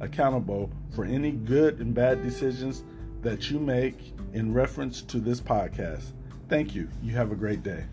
accountable for any good and bad decisions that you make in reference to this podcast. Thank you. You have a great day.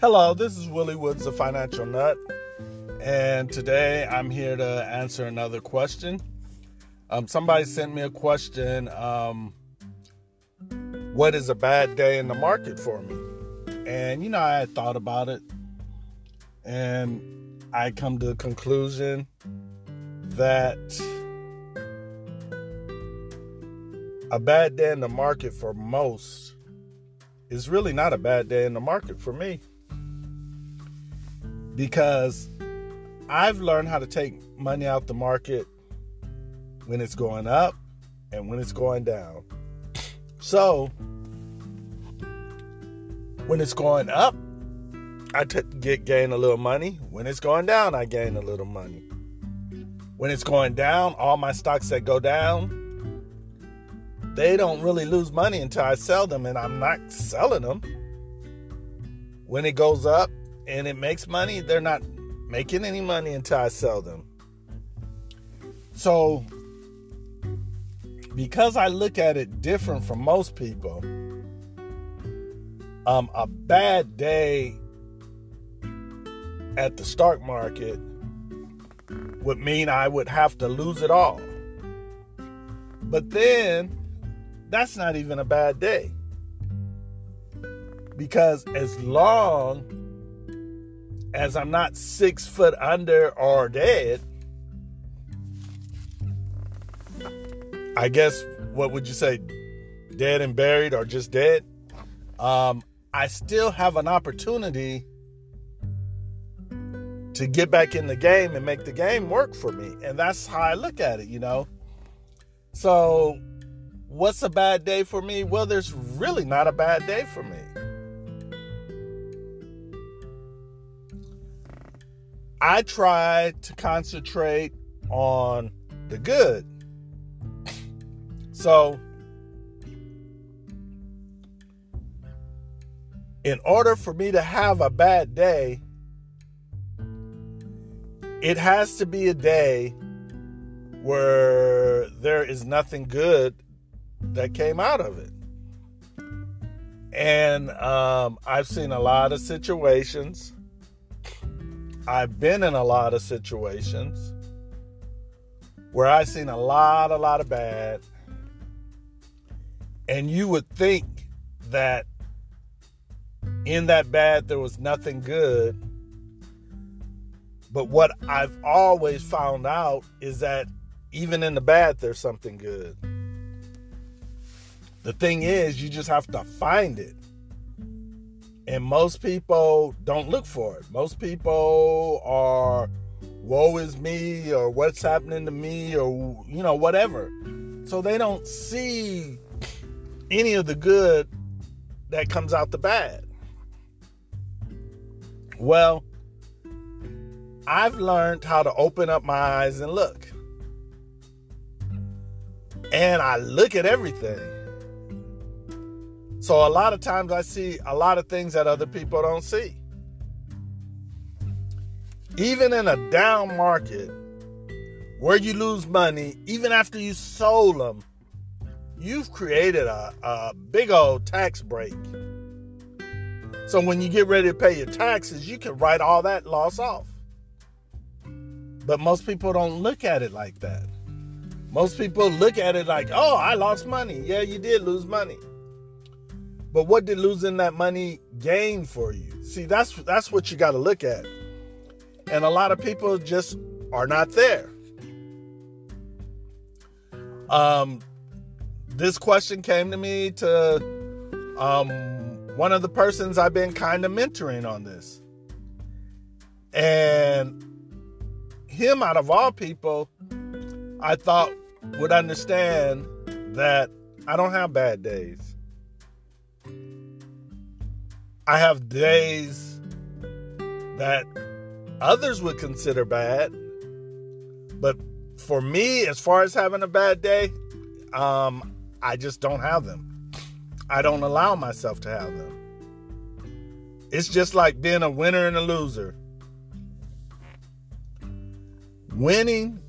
Hello, this is Willie Woods, the Financial Nut, and today I'm here to answer another question. Um, somebody sent me a question um, What is a bad day in the market for me? And, you know, I had thought about it, and I come to the conclusion that a bad day in the market for most is really not a bad day in the market for me because I've learned how to take money out the market when it's going up and when it's going down. So, when it's going up, I t- get gain a little money. When it's going down, I gain a little money. When it's going down, all my stocks that go down, they don't really lose money until I sell them, and I'm not selling them. When it goes up, and it makes money, they're not making any money until I sell them. So, because I look at it different from most people, um, a bad day at the stock market would mean I would have to lose it all. But then, that's not even a bad day. Because as long as I'm not six foot under or dead, I guess what would you say, dead and buried or just dead? Um, I still have an opportunity to get back in the game and make the game work for me. And that's how I look at it, you know. So, what's a bad day for me? Well, there's really not a bad day for me. I try to concentrate on the good. So, in order for me to have a bad day, it has to be a day where there is nothing good that came out of it. And um, I've seen a lot of situations I've been in a lot of situations where I've seen a lot, a lot of bad. And you would think that in that bad there was nothing good. But what I've always found out is that even in the bad, there's something good. The thing is, you just have to find it. And most people don't look for it. Most people are, woe is me, or what's happening to me, or, you know, whatever. So they don't see any of the good that comes out the bad. Well, I've learned how to open up my eyes and look. And I look at everything. So a lot of times I see a lot of things that other people don't see. Even in a down market where you lose money, even after you sold them, you've created a, a big old tax break. So when you get ready to pay your taxes, you can write all that loss off. But most people don't look at it like that. Most people look at it like, oh, I lost money. Yeah, you did lose money. But what did losing that money gain for you? See, that's that's what you got to look at. And a lot of people just are not there. Um, this question came to me to um, one of the persons I've been kind of mentoring on this. And him, out of all people, I thought would understand that I don't have bad days. I have days that others would consider bad. But for me, as far as having a bad day, um, I just don't have them. I don't allow myself to have them. It's just like being a winner and a loser. Winning,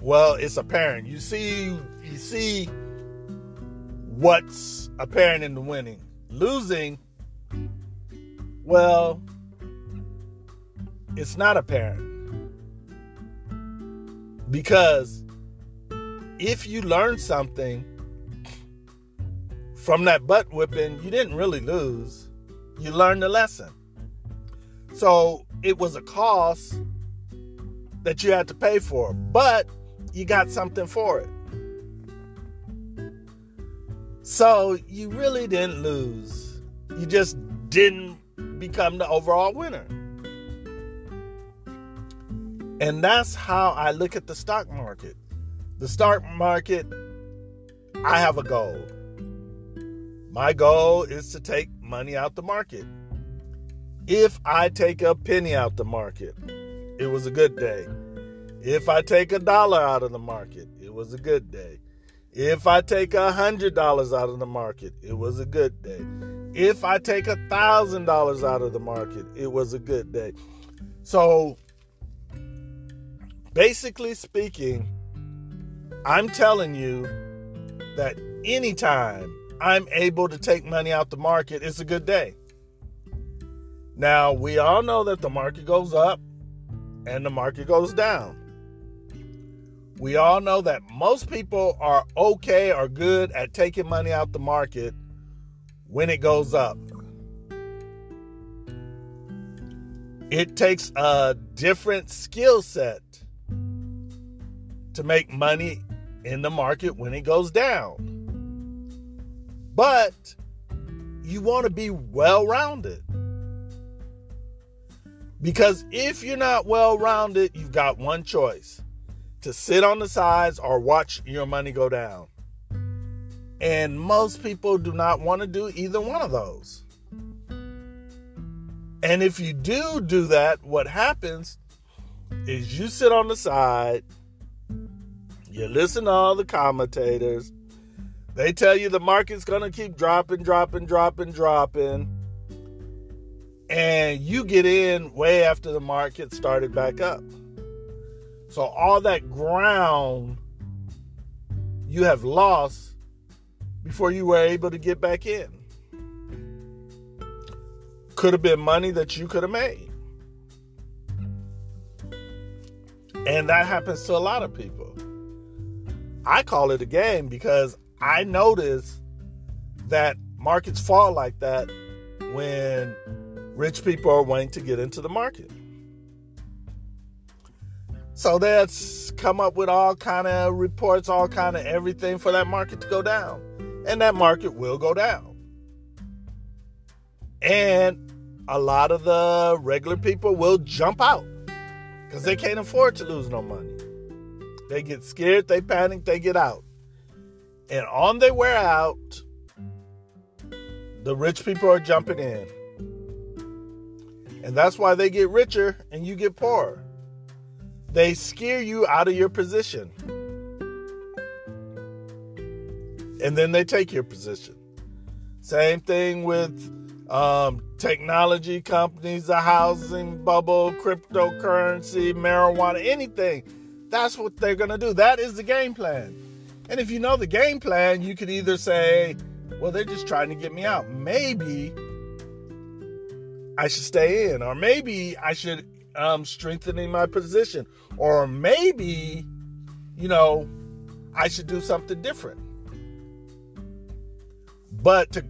well, it's apparent. You see, you see what's apparent in the winning. Losing, well, it's not apparent. Because if you learn something from that butt whipping, you didn't really lose. You learned the lesson. So it was a cost that you had to pay for, but you got something for it. So you really didn't lose. You just didn't become the overall winner. And that's how I look at the stock market. The stock market, I have a goal. My goal is to take money out the market. If I take a penny out the market, it was a good day. If I take a dollar out of the market, it was a good day. If I take a hundred dollars out of the market, it was a good day. If I take a thousand dollars out of the market, it was a good day. So, basically speaking, I'm telling you that anytime I'm able to take money out the market, it's a good day. Now, we all know that the market goes up and the market goes down. We all know that most people are okay or good at taking money out the market when it goes up. It takes a different skill set to make money in the market when it goes down. But you want to be well rounded. Because if you're not well rounded, you've got one choice to sit on the sides or watch your money go down. And most people do not want to do either one of those. And if you do do that, what happens is you sit on the side, you listen to all the commentators, they tell you the market's going to keep dropping, dropping, dropping, dropping. And you get in way after the market started back up. So all that ground you have lost before you were able to get back in. Could have been money that you could have made. And that happens to a lot of people. I call it a game because I notice that markets fall like that when rich people are wanting to get into the market. So that's come up with all kind of reports, all kind of everything for that market to go down. And that market will go down. And a lot of the regular people will jump out because they can't afford to lose no money. They get scared, they panic, they get out. And on their way out, the rich people are jumping in. And that's why they get richer and you get poorer. They scare you out of your position. And then they take your position. Same thing with um, technology companies, the housing bubble, cryptocurrency, marijuana, anything. That's what they're going to do. That is the game plan. And if you know the game plan, you could either say, well, they're just trying to get me out. Maybe I should stay in, or maybe I should um, strengthening my position, or maybe, you know, I should do something different. But to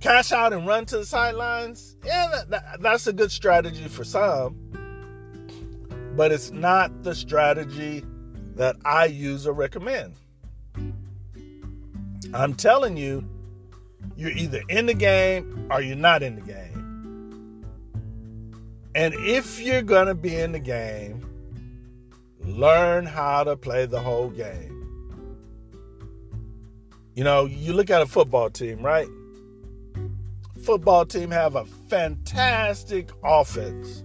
cash out and run to the sidelines, yeah, that, that, that's a good strategy for some. but it's not the strategy that I use or recommend. I'm telling you, you're either in the game or you're not in the game. And if you're going to be in the game, learn how to play the whole game. You know, you look at a football team, right? Football team have a fantastic offense.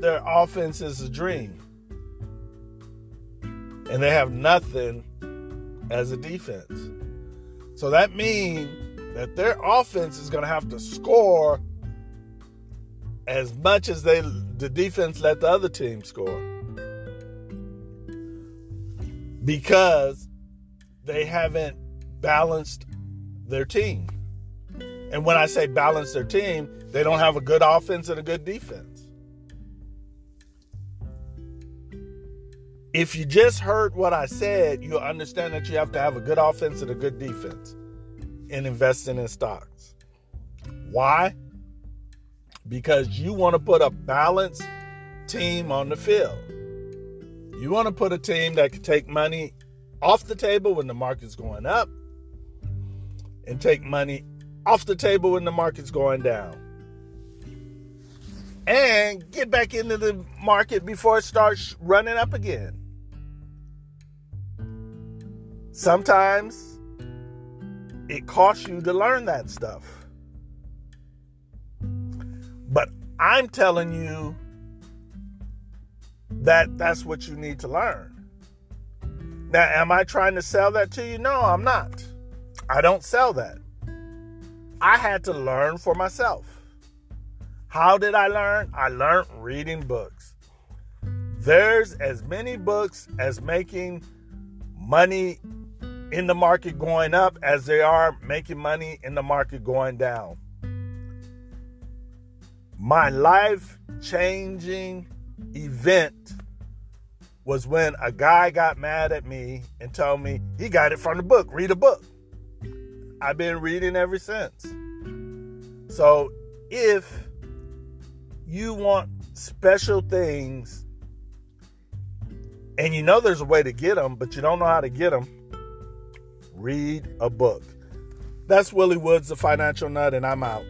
Their offense is a dream. And they have nothing as a defense. So that means that their offense is going to have to score as much as they the defense let the other team score. Because they haven't balanced their team. And when I say balance their team, they don't have a good offense and a good defense. If you just heard what I said, you'll understand that you have to have a good offense and a good defense in investing in stocks. Why? Because you want to put a balanced team on the field. You want to put a team that can take money off the table when the market's going up and take money off the table when the market's going down. And get back into the market before it starts running up again. Sometimes it costs you to learn that stuff. But I'm telling you that that's what you need to learn. Now, am I trying to sell that to you? No, I'm not. I don't sell that. I had to learn for myself. How did I learn? I learned reading books. There's as many books as making money in the market going up as they are making money in the market going down. My life changing event was when a guy got mad at me and told me he got it from the book. Read a book. I've been reading ever since. So if you want special things and you know there's a way to get them, but you don't know how to get them, read a book. That's Willie Woods, the financial nut, and I'm out.